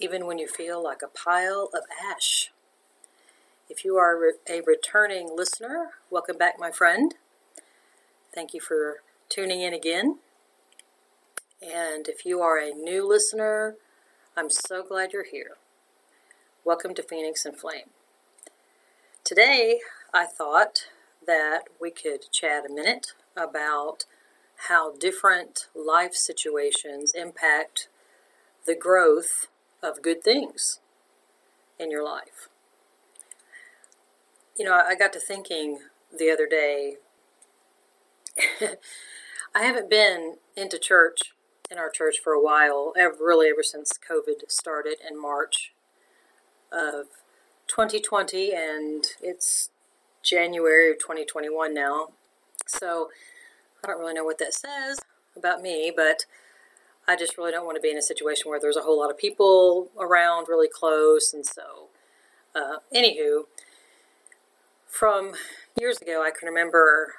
even when you feel like a pile of ash. If you are a returning listener, welcome back, my friend. Thank you for tuning in again. And if you are a new listener, I'm so glad you're here. Welcome to Phoenix and Flame. Today, I thought that we could chat a minute about how different life situations impact the growth of good things in your life. You know, I got to thinking the other day. I haven't been into church in our church for a while, ever, really ever since COVID started in March of 2020, and it's January of 2021 now. So I don't really know what that says about me, but I just really don't want to be in a situation where there's a whole lot of people around really close. And so, uh, anywho, from years ago, I can remember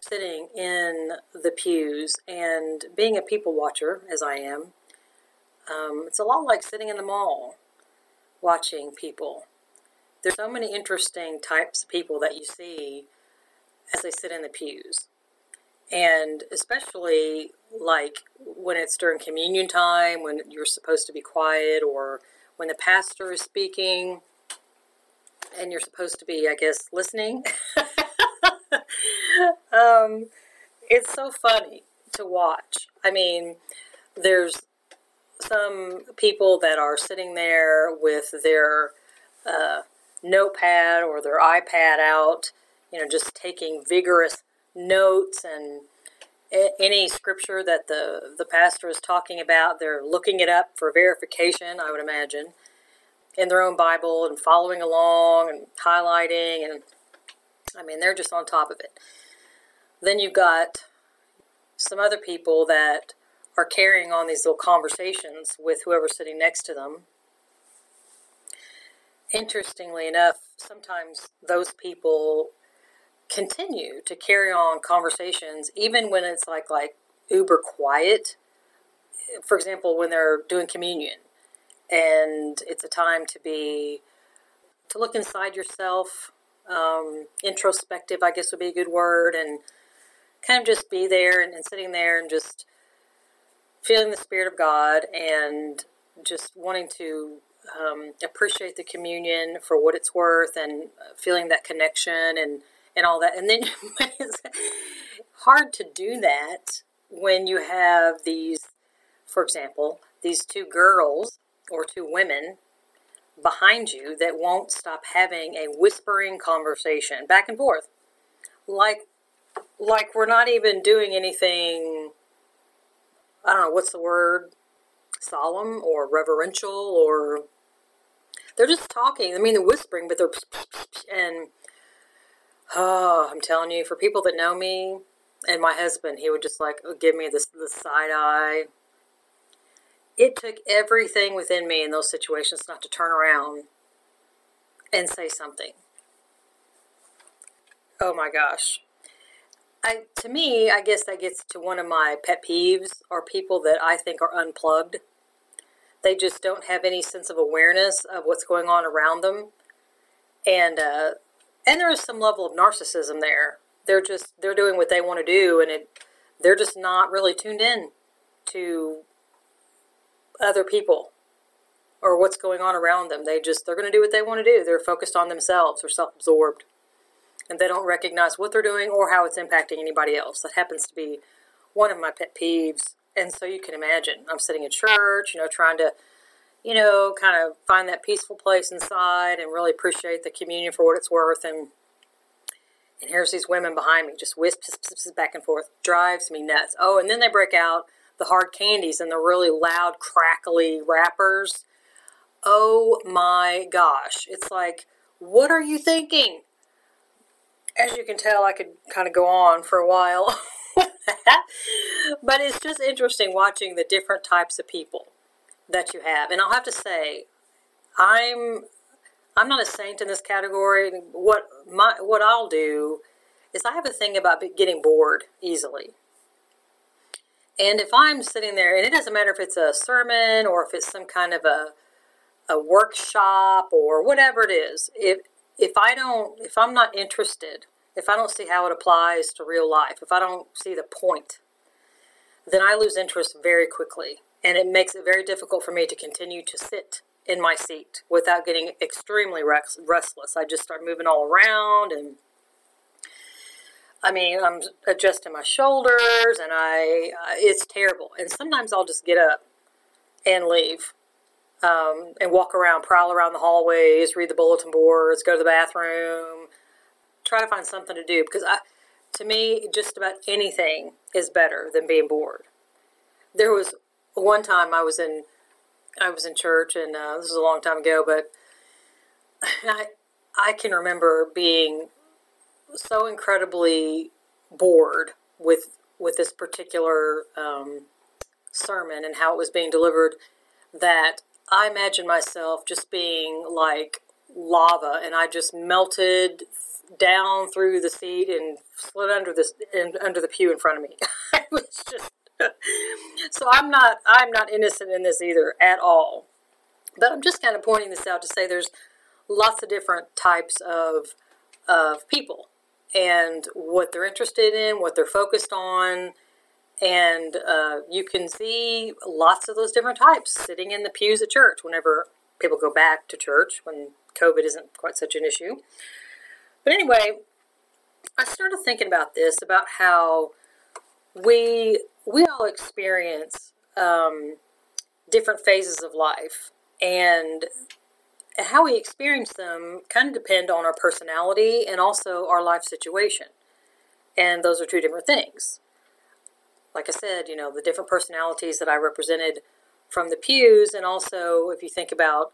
sitting in the pews and being a people watcher, as I am. Um, it's a lot like sitting in the mall watching people. There's so many interesting types of people that you see as they sit in the pews and especially like when it's during communion time when you're supposed to be quiet or when the pastor is speaking and you're supposed to be i guess listening? Um, it's so funny to watch. I mean there's some people that are sitting there with their uh, notepad or their ipad out you know just taking vigorous notes and any scripture that the the pastor is talking about they're looking it up for verification i would imagine in their own bible and following along and highlighting and i mean they're just on top of it. Then you've got some other people that are carrying on these little conversations with whoever's sitting next to them. Interestingly enough sometimes those people continue to carry on conversations even when it's like like uber quiet. For example when they're doing communion and it's a time to be to look inside yourself um, introspective i guess would be a good word and kind of just be there and, and sitting there and just feeling the spirit of god and just wanting to um, appreciate the communion for what it's worth and feeling that connection and and all that. And then it's hard to do that when you have these, for example, these two girls or two women behind you that won't stop having a whispering conversation back and forth. Like like we're not even doing anything I don't know what's the word solemn or reverential or they're just talking. I mean, they're whispering, but they're and Oh, I'm telling you, for people that know me and my husband, he would just like give me this the side eye. It took everything within me in those situations not to turn around and say something. Oh my gosh. I to me, I guess that gets to one of my pet peeves are people that I think are unplugged. They just don't have any sense of awareness of what's going on around them. And uh, and there is some level of narcissism there. They're just they're doing what they want to do, and it they're just not really tuned in to other people or what's going on around them. They just they're going to do what they want to do. They're focused on themselves or self-absorbed, and they don't recognize what they're doing or how it's impacting anybody else. That happens to be one of my pet peeves. And so you can imagine, I'm sitting in church, you know, trying to you know, kind of find that peaceful place inside and really appreciate the communion for what it's worth. And and here's these women behind me, just wisps, back and forth, drives me nuts. Oh, and then they break out the hard candies and the really loud, crackly wrappers. oh my gosh. It's like, what are you thinking? As you can tell, I could kind of go on for a while. but it's just interesting watching the different types of people that you have. And I'll have to say, I'm I'm not a saint in this category. What my what I'll do is I have a thing about getting bored easily. And if I'm sitting there, and it doesn't matter if it's a sermon or if it's some kind of a a workshop or whatever it is, if if I don't if I'm not interested, if I don't see how it applies to real life, if I don't see the point, then I lose interest very quickly. And it makes it very difficult for me to continue to sit in my seat without getting extremely restless. I just start moving all around and I mean, I'm adjusting my shoulders and I it's terrible. And sometimes I'll just get up and leave. Um, and walk around, prowl around the hallways, read the bulletin boards, go to the bathroom, try to find something to do because I, to me, just about anything is better than being bored. There was one time I was in I was in church, and uh, this was a long time ago, but I I can remember being so incredibly bored with with this particular um, sermon and how it was being delivered that I imagine myself just being like lava, and I just melted down through the seat and slid under this under the pew in front of me. I was just so I'm not I'm not innocent in this either at all. But I'm just kind of pointing this out to say there's lots of different types of of people and what they're interested in, what they're focused on, and uh, you can see lots of those different types sitting in the pews at church whenever people go back to church when COVID isn't quite such an issue. But anyway, I started thinking about this about how we we all experience um, different phases of life, and how we experience them kind of depend on our personality and also our life situation. And those are two different things. Like I said, you know, the different personalities that I represented from the pews, and also if you think about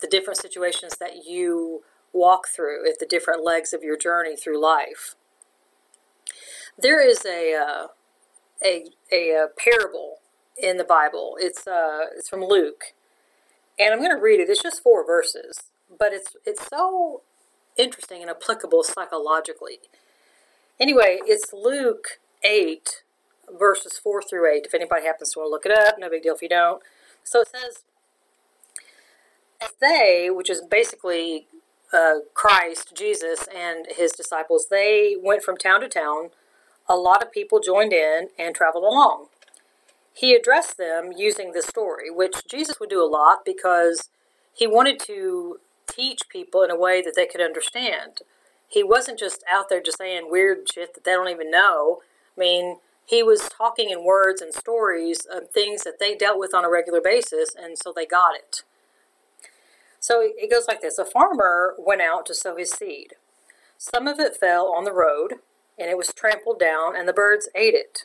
the different situations that you walk through at the different legs of your journey through life. There is a uh, a, a, a parable in the Bible. It's uh, it's from Luke, and I'm going to read it. It's just four verses, but it's it's so interesting and applicable psychologically. Anyway, it's Luke eight verses four through eight. If anybody happens to want to look it up, no big deal if you don't. So it says, as they, which is basically uh, Christ, Jesus, and his disciples, they went from town to town a lot of people joined in and traveled along. He addressed them using this story, which Jesus would do a lot because he wanted to teach people in a way that they could understand. He wasn't just out there just saying weird shit that they don't even know. I mean, he was talking in words and stories of things that they dealt with on a regular basis, and so they got it. So it goes like this A farmer went out to sow his seed. Some of it fell on the road, and it was trampled down, and the birds ate it.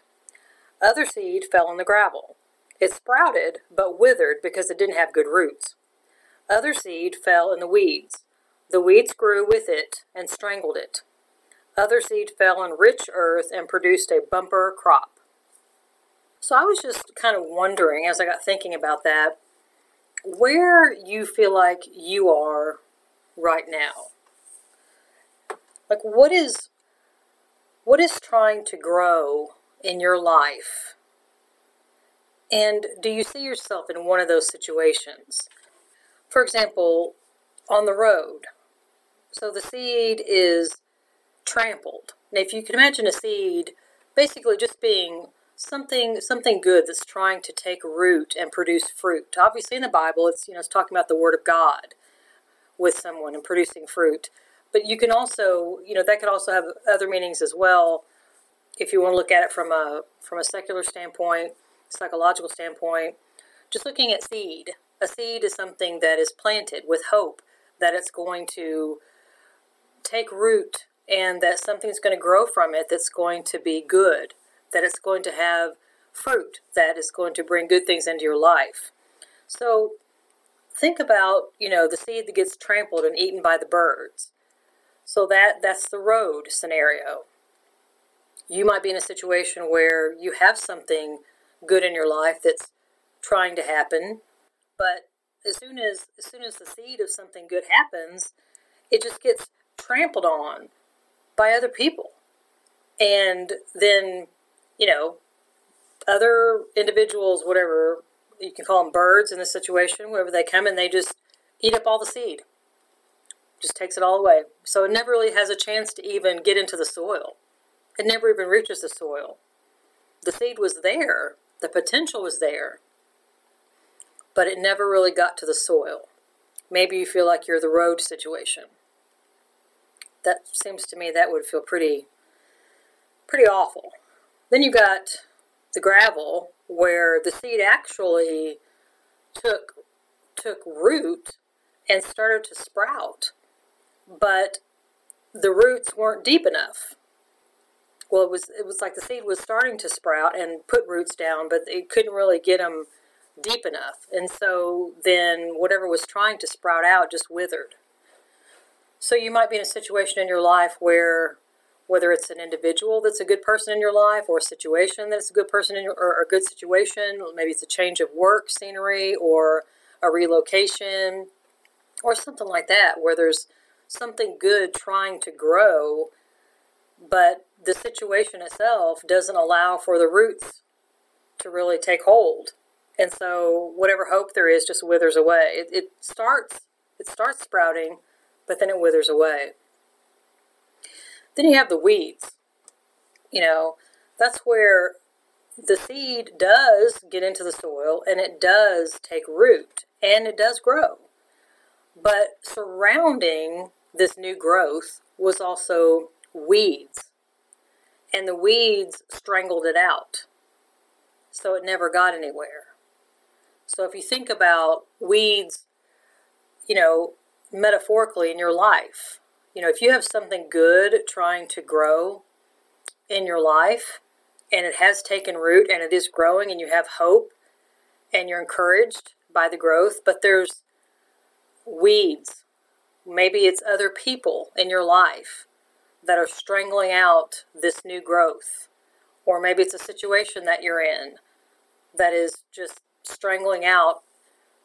Other seed fell in the gravel. It sprouted, but withered because it didn't have good roots. Other seed fell in the weeds. The weeds grew with it and strangled it. Other seed fell in rich earth and produced a bumper crop. So I was just kind of wondering as I got thinking about that, where you feel like you are right now. Like, what is what is trying to grow in your life? And do you see yourself in one of those situations? For example, on the road. So the seed is trampled. Now, if you can imagine a seed basically just being something something good that's trying to take root and produce fruit. Obviously in the Bible it's you know it's talking about the word of God with someone and producing fruit. But you can also, you know, that could also have other meanings as well. If you want to look at it from a from a secular standpoint, psychological standpoint, just looking at seed. A seed is something that is planted with hope that it's going to take root and that something's going to grow from it that's going to be good, that it's going to have fruit that is going to bring good things into your life. So think about, you know, the seed that gets trampled and eaten by the birds. So that that's the road scenario. You might be in a situation where you have something good in your life that's trying to happen, but as soon as as soon as the seed of something good happens, it just gets trampled on by other people. And then, you know, other individuals, whatever you can call them birds in this situation, wherever they come and they just eat up all the seed. Just takes it all away. So it never really has a chance to even get into the soil. It never even reaches the soil. The seed was there, the potential was there, but it never really got to the soil. Maybe you feel like you're the road situation. That seems to me that would feel pretty pretty awful. Then you got the gravel where the seed actually took took root and started to sprout, but the roots weren't deep enough. Well, it was it was like the seed was starting to sprout and put roots down, but it couldn't really get them deep enough, and so then whatever was trying to sprout out just withered. So you might be in a situation in your life where whether it's an individual that's a good person in your life or a situation that's a good person in your or a good situation maybe it's a change of work scenery or a relocation or something like that where there's something good trying to grow but the situation itself doesn't allow for the roots to really take hold and so whatever hope there is just withers away it, it starts it starts sprouting but then it withers away then you have the weeds. You know, that's where the seed does get into the soil and it does take root and it does grow. But surrounding this new growth was also weeds. And the weeds strangled it out. So it never got anywhere. So if you think about weeds, you know, metaphorically in your life, you know, if you have something good trying to grow in your life and it has taken root and it is growing and you have hope and you're encouraged by the growth, but there's weeds. Maybe it's other people in your life that are strangling out this new growth. Or maybe it's a situation that you're in that is just strangling out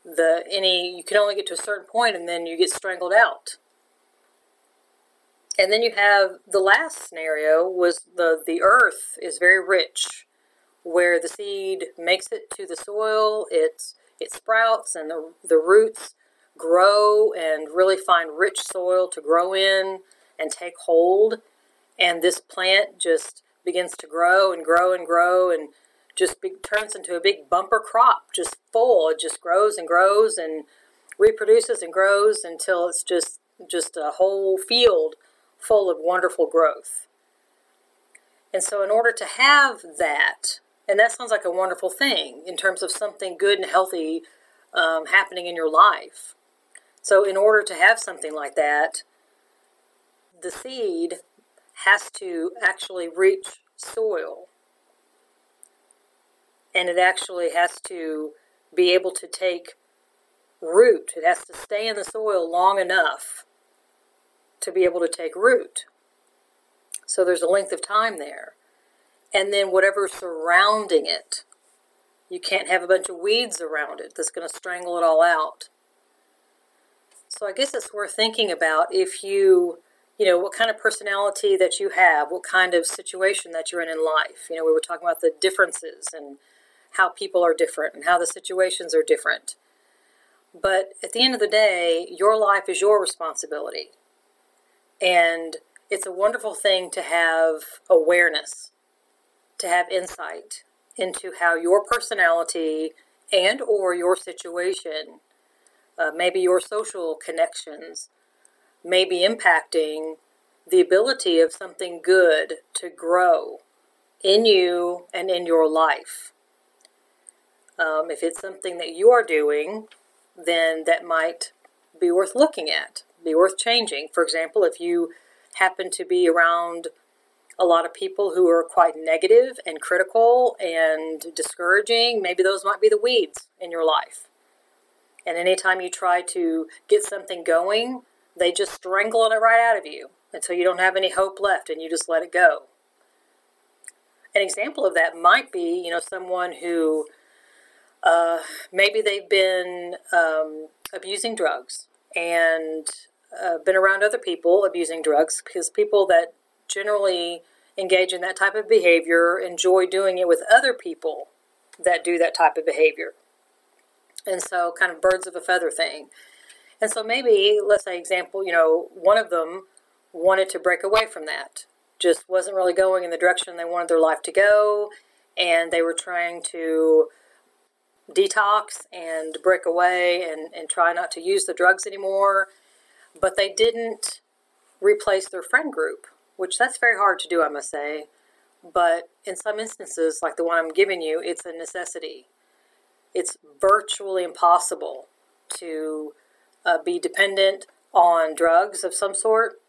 the any you can only get to a certain point and then you get strangled out and then you have the last scenario was the the earth is very rich, where the seed makes it to the soil, it's it sprouts and the the roots grow and really find rich soil to grow in and take hold, and this plant just begins to grow and grow and grow and just be, turns into a big bumper crop, just full. It just grows and grows and reproduces and grows until it's just just a whole field full of wonderful growth. And so, in order to have that, and that sounds like a wonderful thing in terms of something good and healthy um, happening in your life. So, in order to have something like that, the seed has to actually reach soil. And it actually has to be able to take root. It has to stay in the soil long enough to be able to take root. So there's a length of time there. And then whatever's surrounding it. You can't have a bunch of weeds around it that's going to strangle it all out. So I guess it's worth thinking about if you, you know, what kind of personality that you have, what kind of situation that you're in in life. You know, we were talking about the differences and how people are different and how the situations are different. But at the end of the day, your life is your responsibility. And it's a wonderful thing to have awareness, to have insight into how your personality and or your situation, uh, maybe your social connections, may be impacting the ability of something good to grow in you and in your life. Um, if it's something that you are doing, then that might be worth looking at be worth changing. For example, if you happen to be around a lot of people who are quite negative and critical and discouraging, maybe those might be the weeds in your life. And anytime you try to get something going, they just strangle it right out of you until you don't have any hope left and you just let it go. An example of that might be, you know, someone who uh, maybe they've been um, abusing drugs and uh, been around other people abusing drugs because people that generally engage in that type of behavior enjoy doing it with other people that do that type of behavior. And so, kind of birds of a feather thing. And so, maybe, let's say, example, you know, one of them wanted to break away from that, just wasn't really going in the direction they wanted their life to go, and they were trying to detox and break away and, and try not to use the drugs anymore. But they didn't replace their friend group, which that's very hard to do, I must say. But in some instances, like the one I'm giving you, it's a necessity. It's virtually impossible to uh, be dependent on drugs of some sort,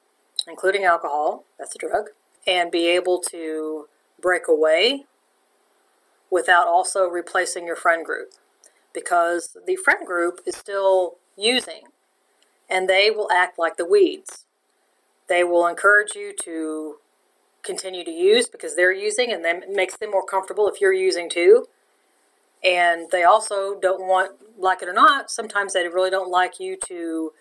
including alcohol, that's a drug, and be able to break away without also replacing your friend group because the friend group is still using and they will act like the weeds. They will encourage you to continue to use because they're using and then makes them more comfortable if you're using too. And they also don't want, like it or not, sometimes they really don't like you to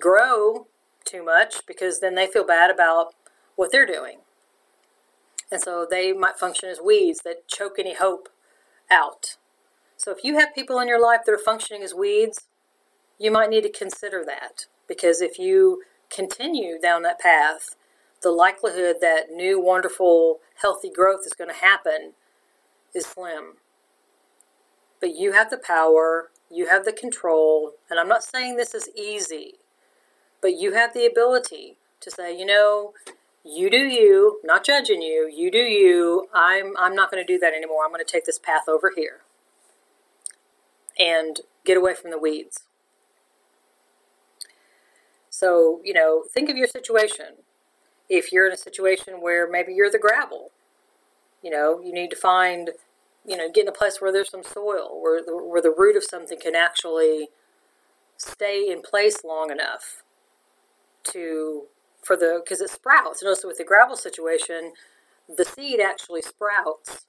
grow too much because then they feel bad about what they're doing. And so they might function as weeds that choke any hope out. So if you have people in your life that are functioning as weeds, you might need to consider that because if you continue down that path, the likelihood that new, wonderful, healthy growth is going to happen is slim. But you have the power, you have the control, and I'm not saying this is easy, but you have the ability to say, you know, you do you, not judging you, you do you. I'm I'm not going to do that anymore. I'm going to take this path over here. And get away from the weeds. So, you know, think of your situation. If you're in a situation where maybe you're the gravel, you know, you need to find, you know, get in a place where there's some soil, where the, where the root of something can actually stay in place long enough to for the because it sprouts. And also with the gravel situation, the seed actually sprouts.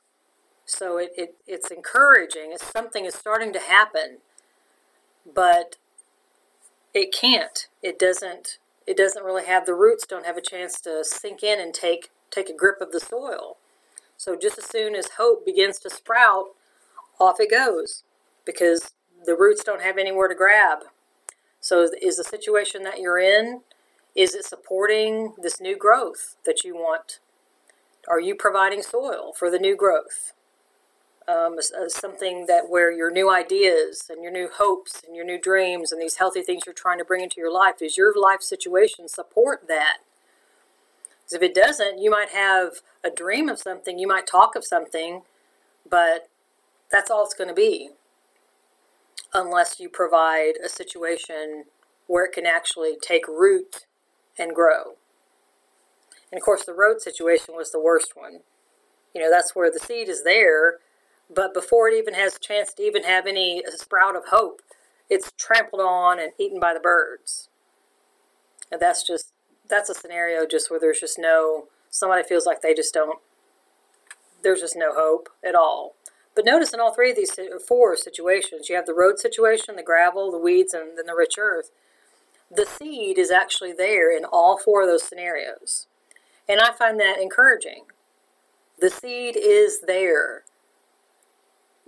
So it, it it's encouraging. It's something is starting to happen, but it can't. It doesn't. It doesn't really have the roots. Don't have a chance to sink in and take take a grip of the soil. So just as soon as hope begins to sprout, off it goes because the roots don't have anywhere to grab. So is the situation that you're in is it supporting this new growth that you want? Are you providing soil for the new growth? Um, something that where your new ideas and your new hopes and your new dreams and these healthy things you're trying to bring into your life does your life situation support that? Because if it doesn't, you might have a dream of something, you might talk of something, but that's all it's going to be unless you provide a situation where it can actually take root and grow. And of course, the road situation was the worst one. You know, that's where the seed is there, but before it even has a chance to even have any sprout of hope, it's trampled on and eaten by the birds. And that's just, that's a scenario just where there's just no, somebody feels like they just don't, there's just no hope at all. But notice in all three of these four situations, you have the road situation, the gravel, the weeds, and then the rich earth the seed is actually there in all four of those scenarios. And I find that encouraging. The seed is there.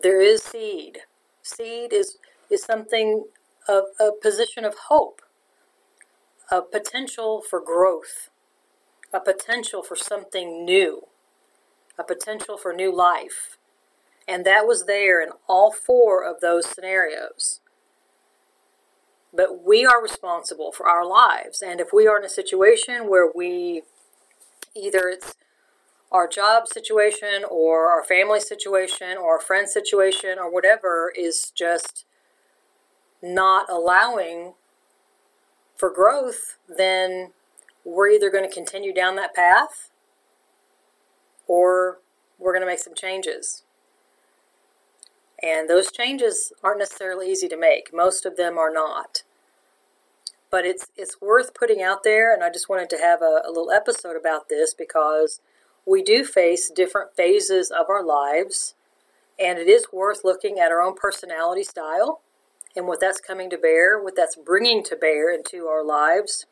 There is seed. Seed is, is something of a position of hope, a potential for growth, a potential for something new, a potential for new life. And that was there in all four of those scenarios. But we are responsible for our lives. And if we are in a situation where we either it's our job situation or our family situation or our friend situation or whatever is just not allowing for growth, then we're either going to continue down that path or we're going to make some changes. And those changes aren't necessarily easy to make. Most of them are not. But it's it's worth putting out there and I just wanted to have a, a little episode about this because we do face different phases of our lives and it is worth looking at our own personality style and what that's coming to bear, what that's bringing to bear into our lives,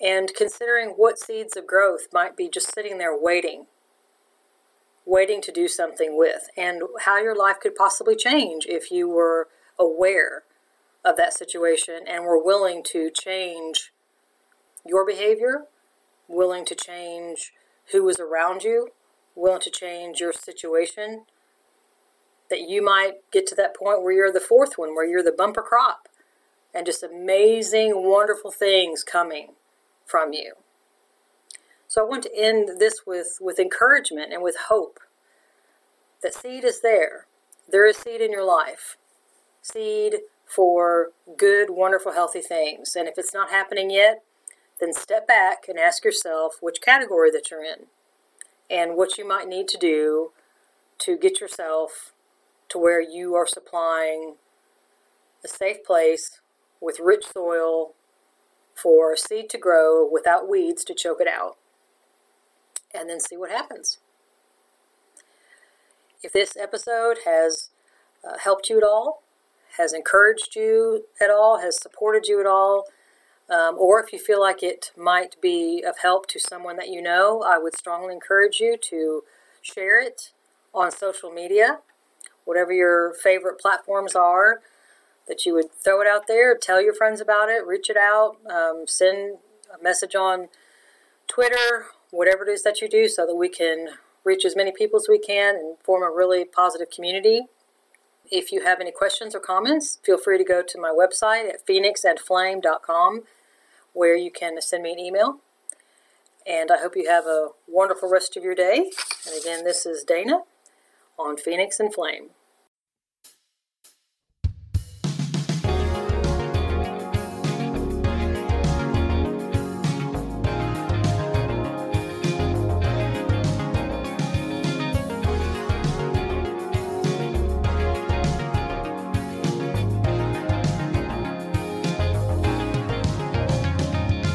and considering what seeds of growth might be just sitting there waiting, waiting to do something with, and how your life could possibly change if you were aware of that situation and were willing to change your behavior, willing to change who was around you, willing to change your situation, that you might get to that point where you're the fourth one, where you're the bumper crop, and just amazing, wonderful things coming from you. So I want to end this with, with encouragement and with hope. That seed is there. There is seed in your life. Seed for good, wonderful, healthy things. And if it's not happening yet, then step back and ask yourself which category that you're in and what you might need to do to get yourself to where you are supplying a safe place with rich soil for seed to grow without weeds to choke it out, and then see what happens. If this episode has uh, helped you at all, has encouraged you at all, has supported you at all, um, or if you feel like it might be of help to someone that you know, I would strongly encourage you to share it on social media whatever your favorite platforms are, that you would throw it out there, tell your friends about it, reach it out, um, send a message on Twitter, whatever it is that you do, so that we can reach as many people as we can and form a really positive community. If you have any questions or comments, feel free to go to my website at phoenixandflame.com where you can send me an email. And I hope you have a wonderful rest of your day. And again, this is Dana on Phoenix and Flame.